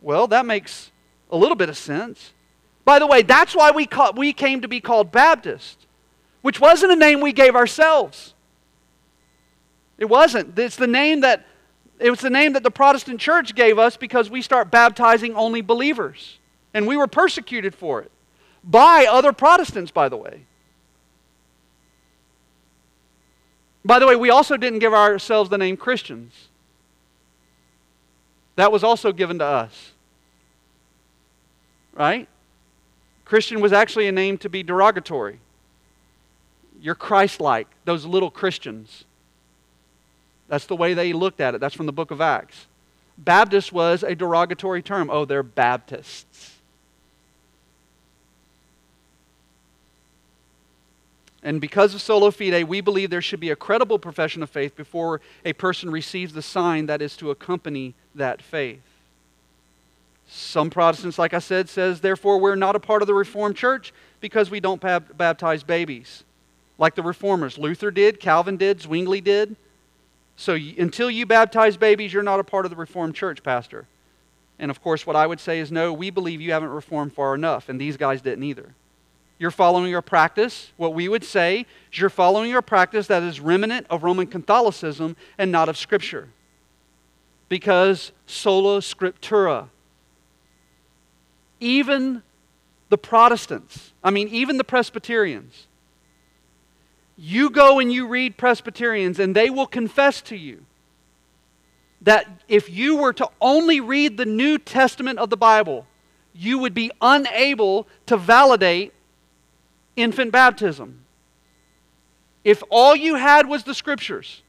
Well, that makes a little bit of sense. By the way, that's why we, call, we came to be called Baptist, which wasn't a name we gave ourselves. It wasn't. It's the name that it was the name that the Protestant church gave us because we start baptizing only believers. And we were persecuted for it. By other Protestants, by the way. By the way, we also didn't give ourselves the name Christians. That was also given to us. Right? Christian was actually a name to be derogatory. You're Christ like, those little Christians. That's the way they looked at it. That's from the book of Acts. Baptist was a derogatory term. Oh, they're Baptists. And because of sola fide, we believe there should be a credible profession of faith before a person receives the sign that is to accompany that faith. Some Protestants, like I said, says, therefore, we're not a part of the Reformed Church because we don't baptize babies like the reformers. Luther did, Calvin did, Zwingli did. So until you baptize babies, you're not a part of the Reformed Church, Pastor. And of course, what I would say is no, we believe you haven't reformed far enough, and these guys didn't either. You're following a practice, what we would say is you're following a practice that is remnant of Roman Catholicism and not of Scripture. Because sola scriptura. Even the Protestants, I mean, even the Presbyterians, you go and you read Presbyterians, and they will confess to you that if you were to only read the New Testament of the Bible, you would be unable to validate infant baptism. If all you had was the scriptures,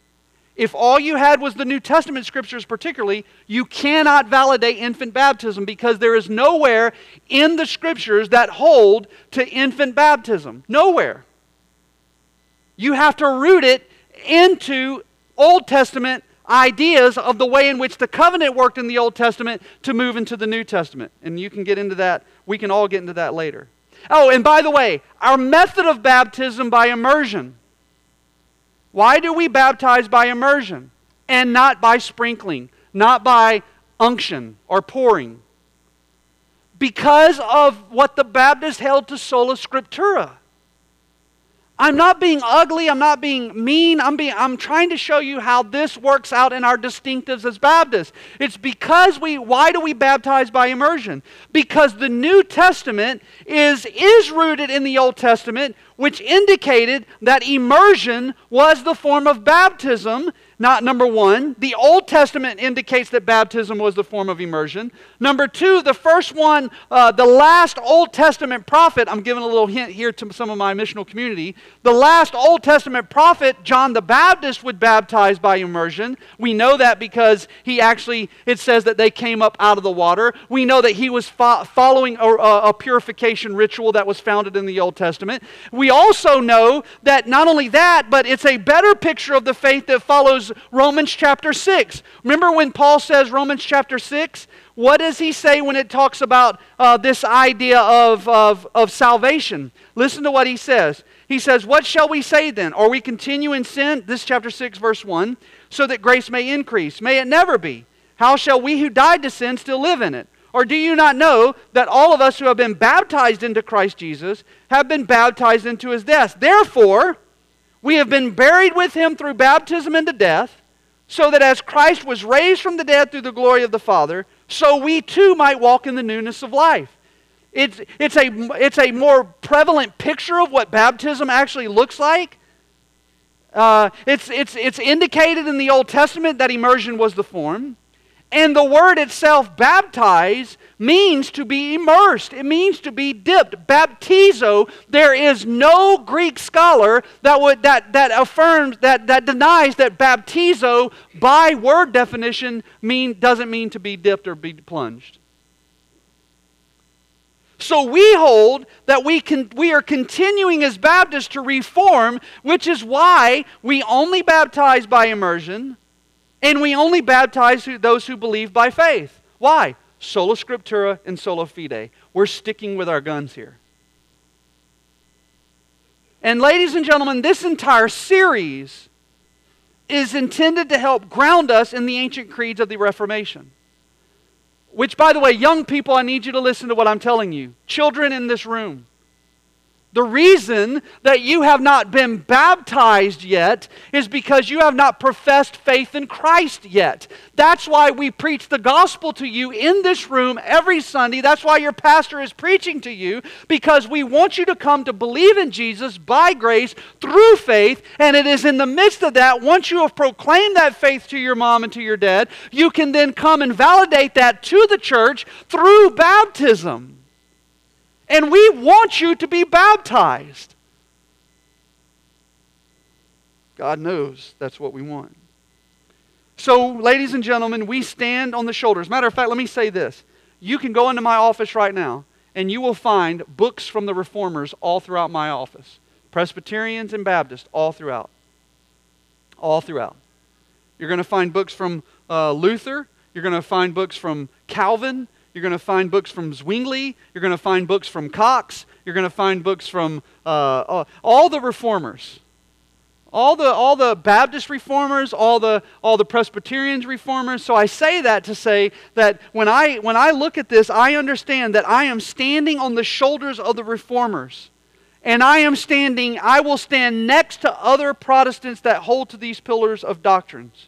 if all you had was the New Testament scriptures, particularly, you cannot validate infant baptism because there is nowhere in the scriptures that hold to infant baptism. Nowhere. You have to root it into Old Testament ideas of the way in which the covenant worked in the Old Testament to move into the New Testament. And you can get into that. We can all get into that later. Oh, and by the way, our method of baptism by immersion. Why do we baptize by immersion and not by sprinkling, not by unction or pouring? Because of what the Baptists held to sola scriptura. I'm not being ugly. I'm not being mean. I'm, being, I'm trying to show you how this works out in our distinctives as Baptists. It's because we, why do we baptize by immersion? Because the New Testament is, is rooted in the Old Testament, which indicated that immersion was the form of baptism not number one, the Old Testament indicates that baptism was the form of immersion. Number two, the first one, uh, the last Old Testament prophet, I'm giving a little hint here to some of my missional community. The last Old Testament prophet, John the Baptist, would baptize by immersion. We know that because he actually, it says that they came up out of the water. We know that he was fo- following a, a purification ritual that was founded in the Old Testament. We also know that not only that, but it's a better picture of the faith that follows Romans chapter 6. Remember when Paul says Romans chapter 6? What does he say when it talks about uh, this idea of, of, of salvation? Listen to what he says. He says, What shall we say then? Are we continue in sin? This chapter 6, verse 1. So that grace may increase. May it never be. How shall we who died to sin still live in it? Or do you not know that all of us who have been baptized into Christ Jesus have been baptized into his death? Therefore, we have been buried with him through baptism into death, so that as Christ was raised from the dead through the glory of the Father, so we too might walk in the newness of life. It's, it's, a, it's a more prevalent picture of what baptism actually looks like. Uh, it's, it's, it's indicated in the Old Testament that immersion was the form. And the word itself, baptize, means to be immersed. It means to be dipped. Baptizo, there is no Greek scholar that, would, that, that affirms, that, that denies that baptizo, by word definition, mean, doesn't mean to be dipped or be plunged. So we hold that we, can, we are continuing as Baptists to reform, which is why we only baptize by immersion and we only baptize those who believe by faith. Why? Sola Scriptura and sola fide. We're sticking with our guns here. And, ladies and gentlemen, this entire series is intended to help ground us in the ancient creeds of the Reformation. Which, by the way, young people, I need you to listen to what I'm telling you. Children in this room. The reason that you have not been baptized yet is because you have not professed faith in Christ yet. That's why we preach the gospel to you in this room every Sunday. That's why your pastor is preaching to you, because we want you to come to believe in Jesus by grace through faith. And it is in the midst of that, once you have proclaimed that faith to your mom and to your dad, you can then come and validate that to the church through baptism. And we want you to be baptized. God knows that's what we want. So, ladies and gentlemen, we stand on the shoulders. Matter of fact, let me say this. You can go into my office right now, and you will find books from the reformers all throughout my office Presbyterians and Baptists, all throughout. All throughout. You're going to find books from uh, Luther. You're going to find books from Calvin. You're going to find books from Zwingli. You're going to find books from Knox. You're going to find books from uh, all the reformers. All the, all the Baptist reformers, all the, all the Presbyterians reformers. So I say that to say that when I, when I look at this, I understand that I am standing on the shoulders of the reformers. And I am standing, I will stand next to other Protestants that hold to these pillars of doctrines.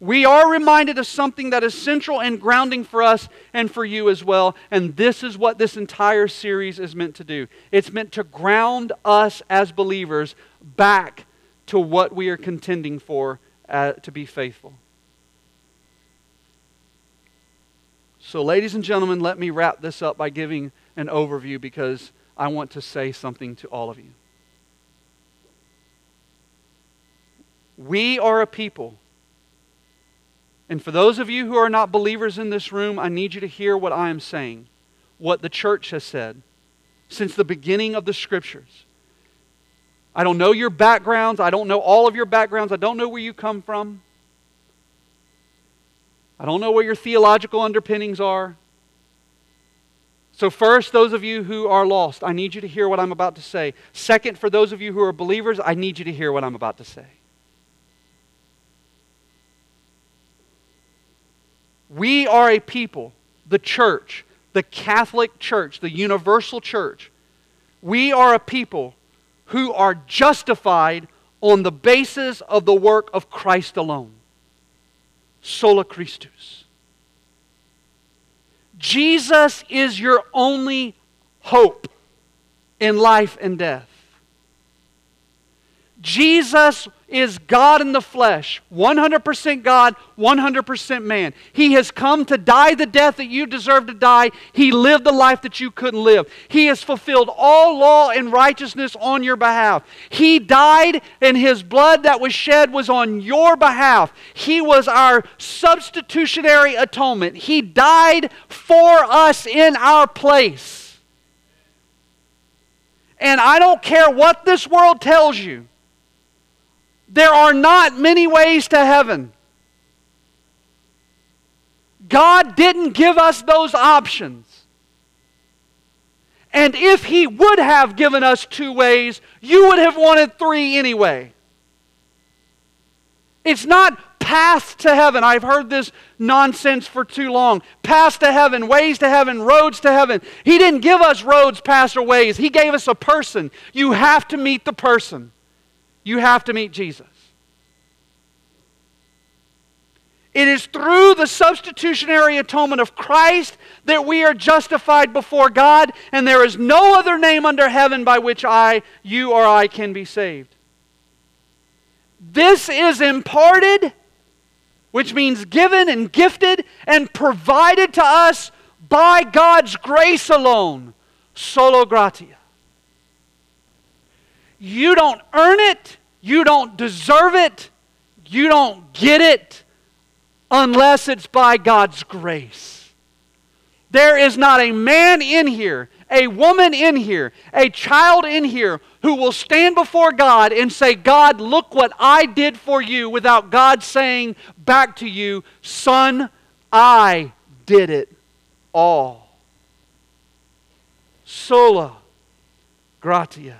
We are reminded of something that is central and grounding for us and for you as well. And this is what this entire series is meant to do. It's meant to ground us as believers back to what we are contending for uh, to be faithful. So, ladies and gentlemen, let me wrap this up by giving an overview because I want to say something to all of you. We are a people. And for those of you who are not believers in this room, I need you to hear what I am saying, what the church has said since the beginning of the scriptures. I don't know your backgrounds. I don't know all of your backgrounds. I don't know where you come from. I don't know what your theological underpinnings are. So, first, those of you who are lost, I need you to hear what I'm about to say. Second, for those of you who are believers, I need you to hear what I'm about to say. We are a people, the church, the Catholic Church, the universal church. We are a people who are justified on the basis of the work of Christ alone. Sola Christus. Jesus is your only hope in life and death. Jesus is God in the flesh, 100% God, 100% man. He has come to die the death that you deserve to die. He lived the life that you couldn't live. He has fulfilled all law and righteousness on your behalf. He died, and his blood that was shed was on your behalf. He was our substitutionary atonement. He died for us in our place. And I don't care what this world tells you. There are not many ways to heaven. God didn't give us those options. And if He would have given us two ways, you would have wanted three anyway. It's not path to heaven. I've heard this nonsense for too long. Path to heaven, ways to heaven, roads to heaven. He didn't give us roads, paths, or ways. He gave us a person. You have to meet the person. You have to meet Jesus. It is through the substitutionary atonement of Christ that we are justified before God, and there is no other name under heaven by which I, you, or I can be saved. This is imparted, which means given and gifted and provided to us by God's grace alone. Sola gratia. You don't earn it. You don't deserve it. You don't get it unless it's by God's grace. There is not a man in here, a woman in here, a child in here who will stand before God and say, God, look what I did for you, without God saying back to you, Son, I did it all. Sola gratia.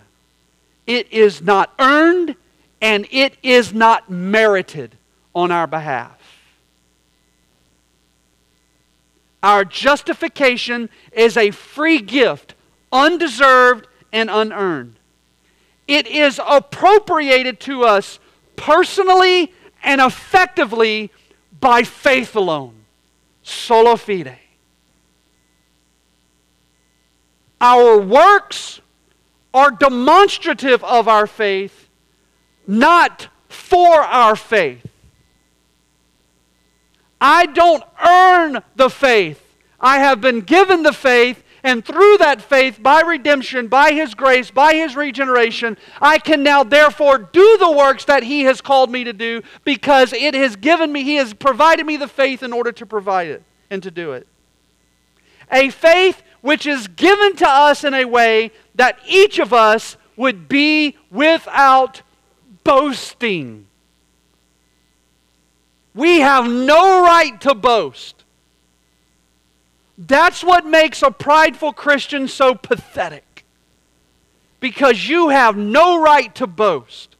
It is not earned and it is not merited on our behalf. Our justification is a free gift, undeserved and unearned. It is appropriated to us personally and effectively by faith alone. Sola fide. Our works are demonstrative of our faith, not for our faith. I don't earn the faith. I have been given the faith, and through that faith, by redemption, by His grace, by His regeneration, I can now therefore do the works that He has called me to do because it has given me, He has provided me the faith in order to provide it and to do it. A faith which is given to us in a way that each of us would be without boasting. We have no right to boast. That's what makes a prideful Christian so pathetic. Because you have no right to boast.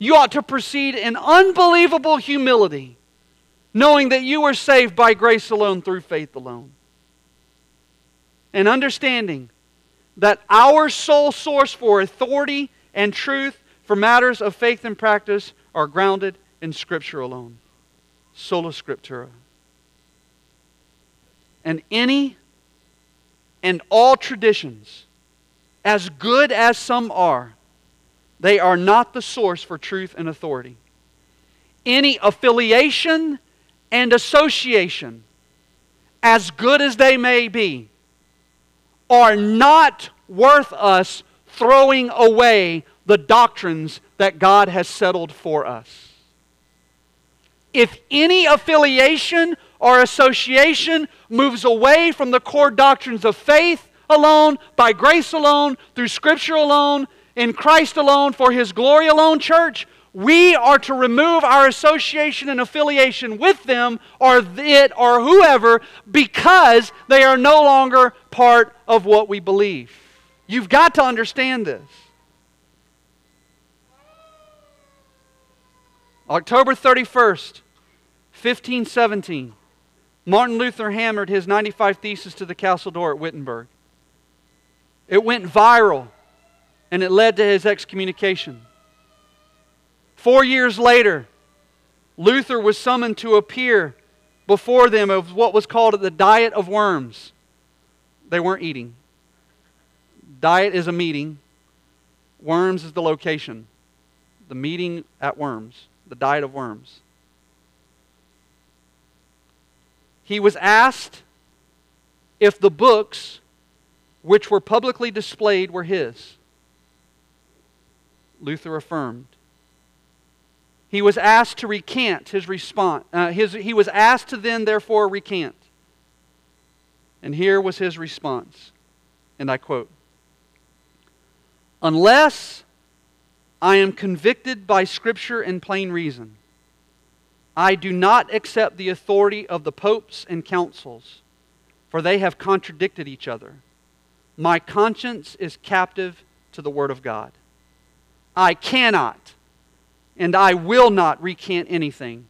You ought to proceed in unbelievable humility, knowing that you are saved by grace alone through faith alone. And understanding that our sole source for authority and truth for matters of faith and practice are grounded in Scripture alone. Sola Scriptura. And any and all traditions, as good as some are, they are not the source for truth and authority. Any affiliation and association, as good as they may be, are not worth us throwing away the doctrines that God has settled for us. If any affiliation or association moves away from the core doctrines of faith alone, by grace alone, through Scripture alone, in Christ alone, for His glory alone, church, we are to remove our association and affiliation with them or it or whoever because they are no longer part of what we believe. You've got to understand this. October 31st, 1517, Martin Luther hammered his 95 Theses to the castle door at Wittenberg. It went viral and it led to his excommunication. Four years later, Luther was summoned to appear before them of what was called the Diet of Worms. They weren't eating. Diet is a meeting, Worms is the location. The meeting at Worms, the Diet of Worms. He was asked if the books which were publicly displayed were his. Luther affirmed. He was asked to recant his response. Uh, his, he was asked to then, therefore, recant. And here was his response. And I quote Unless I am convicted by Scripture and plain reason, I do not accept the authority of the popes and councils, for they have contradicted each other. My conscience is captive to the Word of God. I cannot and I will not recant anything,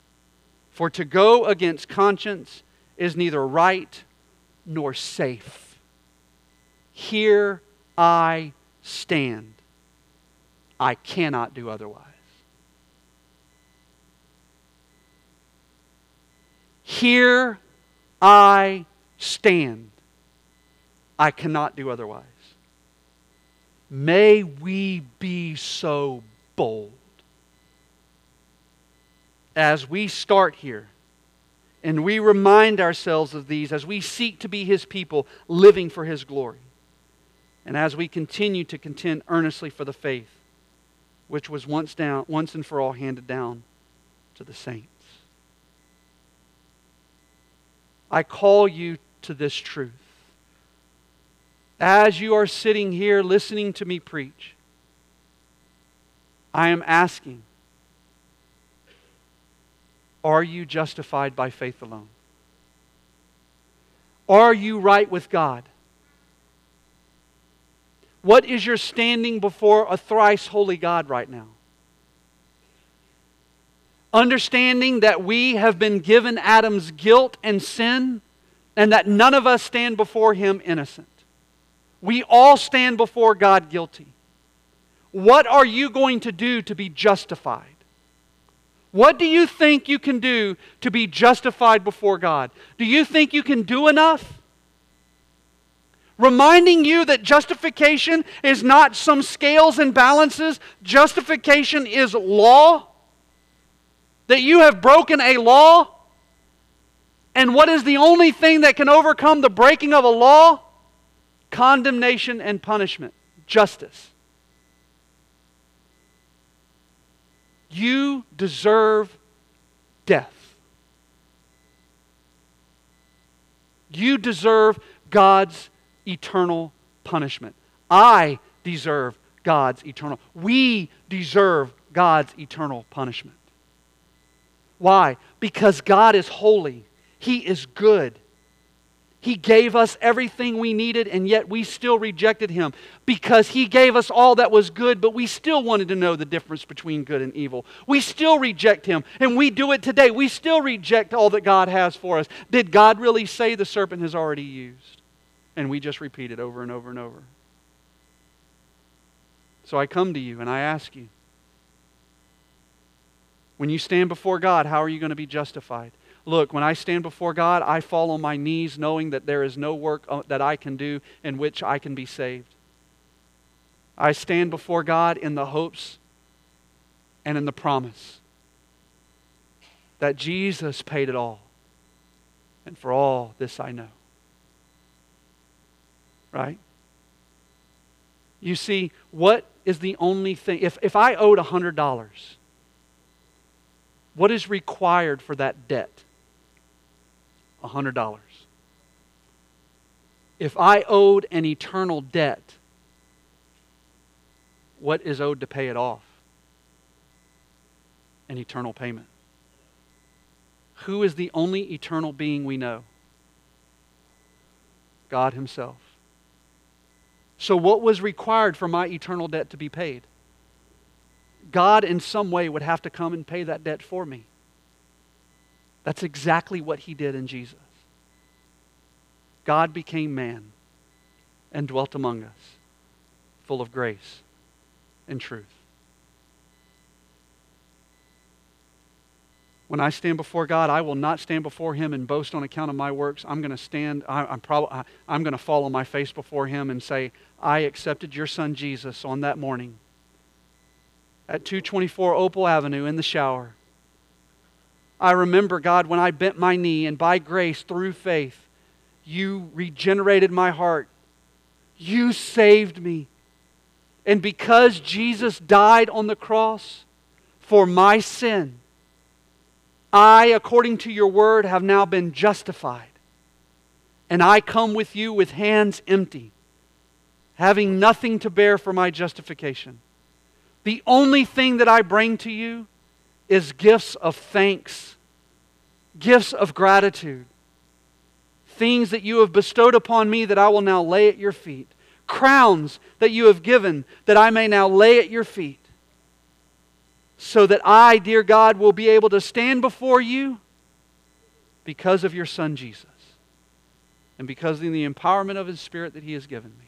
for to go against conscience is neither right nor safe. Here I stand. I cannot do otherwise. Here I stand. I cannot do otherwise. May we be so bold as we start here and we remind ourselves of these as we seek to be His people living for His glory, and as we continue to contend earnestly for the faith which was once, down, once and for all handed down to the saints. I call you to this truth. As you are sitting here listening to me preach, I am asking are you justified by faith alone? Are you right with God? What is your standing before a thrice holy God right now? Understanding that we have been given Adam's guilt and sin, and that none of us stand before him innocent. We all stand before God guilty. What are you going to do to be justified? What do you think you can do to be justified before God? Do you think you can do enough? Reminding you that justification is not some scales and balances, justification is law. That you have broken a law. And what is the only thing that can overcome the breaking of a law? Condemnation and punishment, justice. You deserve death. You deserve God's eternal punishment. I deserve God's eternal. We deserve God's eternal punishment. Why? Because God is holy. He is good. He gave us everything we needed, and yet we still rejected Him because He gave us all that was good, but we still wanted to know the difference between good and evil. We still reject Him, and we do it today. We still reject all that God has for us. Did God really say the serpent has already used? And we just repeat it over and over and over. So I come to you and I ask you when you stand before God, how are you going to be justified? Look, when I stand before God, I fall on my knees knowing that there is no work uh, that I can do in which I can be saved. I stand before God in the hopes and in the promise that Jesus paid it all. And for all this I know. Right? You see, what is the only thing? If, if I owed $100, what is required for that debt? $100. If I owed an eternal debt, what is owed to pay it off? An eternal payment. Who is the only eternal being we know? God Himself. So, what was required for my eternal debt to be paid? God, in some way, would have to come and pay that debt for me. That's exactly what he did in Jesus. God became man and dwelt among us, full of grace and truth. When I stand before God, I will not stand before Him and boast on account of my works. I'm going to stand, I, am probably, I'm going to fall on my face before Him and say, I accepted your Son Jesus on that morning at 224 Opal Avenue in the shower. I remember, God, when I bent my knee and by grace, through faith, you regenerated my heart. You saved me. And because Jesus died on the cross for my sin, I, according to your word, have now been justified. And I come with you with hands empty, having nothing to bear for my justification. The only thing that I bring to you is gifts of thanks, gifts of gratitude, things that you have bestowed upon me that I will now lay at your feet, crowns that you have given that I may now lay at your feet, so that I, dear God, will be able to stand before you because of your Son Jesus and because of the empowerment of His Spirit that He has given me.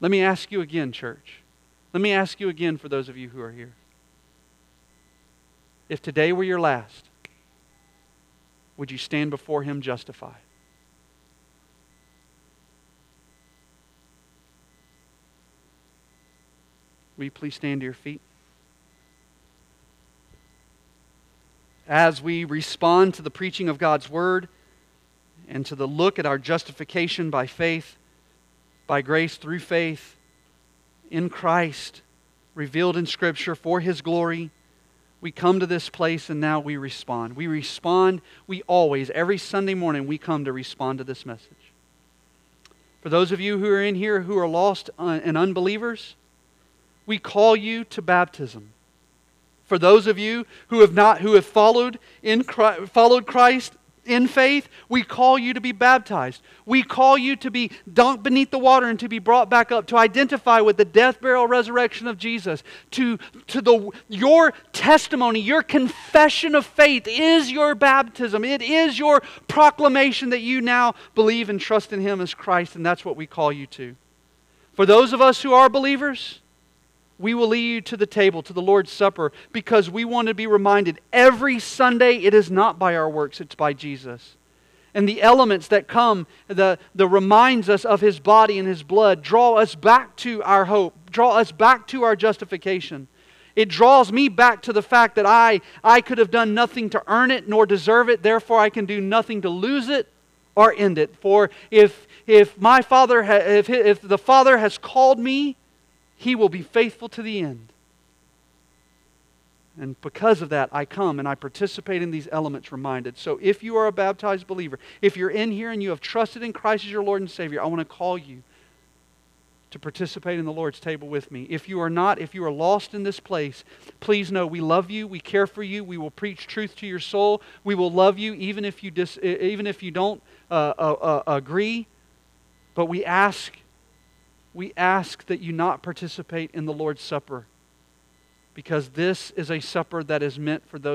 Let me ask you again, church. Let me ask you again for those of you who are here. If today were your last, would you stand before Him justified? Will you please stand to your feet? As we respond to the preaching of God's Word and to the look at our justification by faith, by grace through faith in Christ, revealed in Scripture for His glory, we come to this place and now we respond. We respond, we always, every Sunday morning, we come to respond to this message. For those of you who are in here who are lost uh, and unbelievers, we call you to baptism. For those of you who have not who have followed in Christ, followed Christ in faith, we call you to be baptized. We call you to be dunked beneath the water and to be brought back up, to identify with the death, burial, resurrection of Jesus. To, to the, your testimony, your confession of faith is your baptism. It is your proclamation that you now believe and trust in Him as Christ, and that's what we call you to. For those of us who are believers, we will lead you to the table, to the Lord's Supper, because we want to be reminded every Sunday it is not by our works, it's by Jesus. And the elements that come, the, the reminds us of his body and his blood, draw us back to our hope, draw us back to our justification. It draws me back to the fact that I, I could have done nothing to earn it nor deserve it, therefore I can do nothing to lose it or end it. For if, if my father, ha, if, if the Father has called me, he will be faithful to the end. And because of that, I come and I participate in these elements reminded. So if you are a baptized believer, if you're in here and you have trusted in Christ as your Lord and Savior, I want to call you to participate in the Lord's table with me. If you are not, if you are lost in this place, please know we love you, we care for you, we will preach truth to your soul, we will love you even if you, dis, even if you don't uh, uh, uh, agree. But we ask, we ask that you not participate in the Lord's Supper because this is a supper that is meant for those.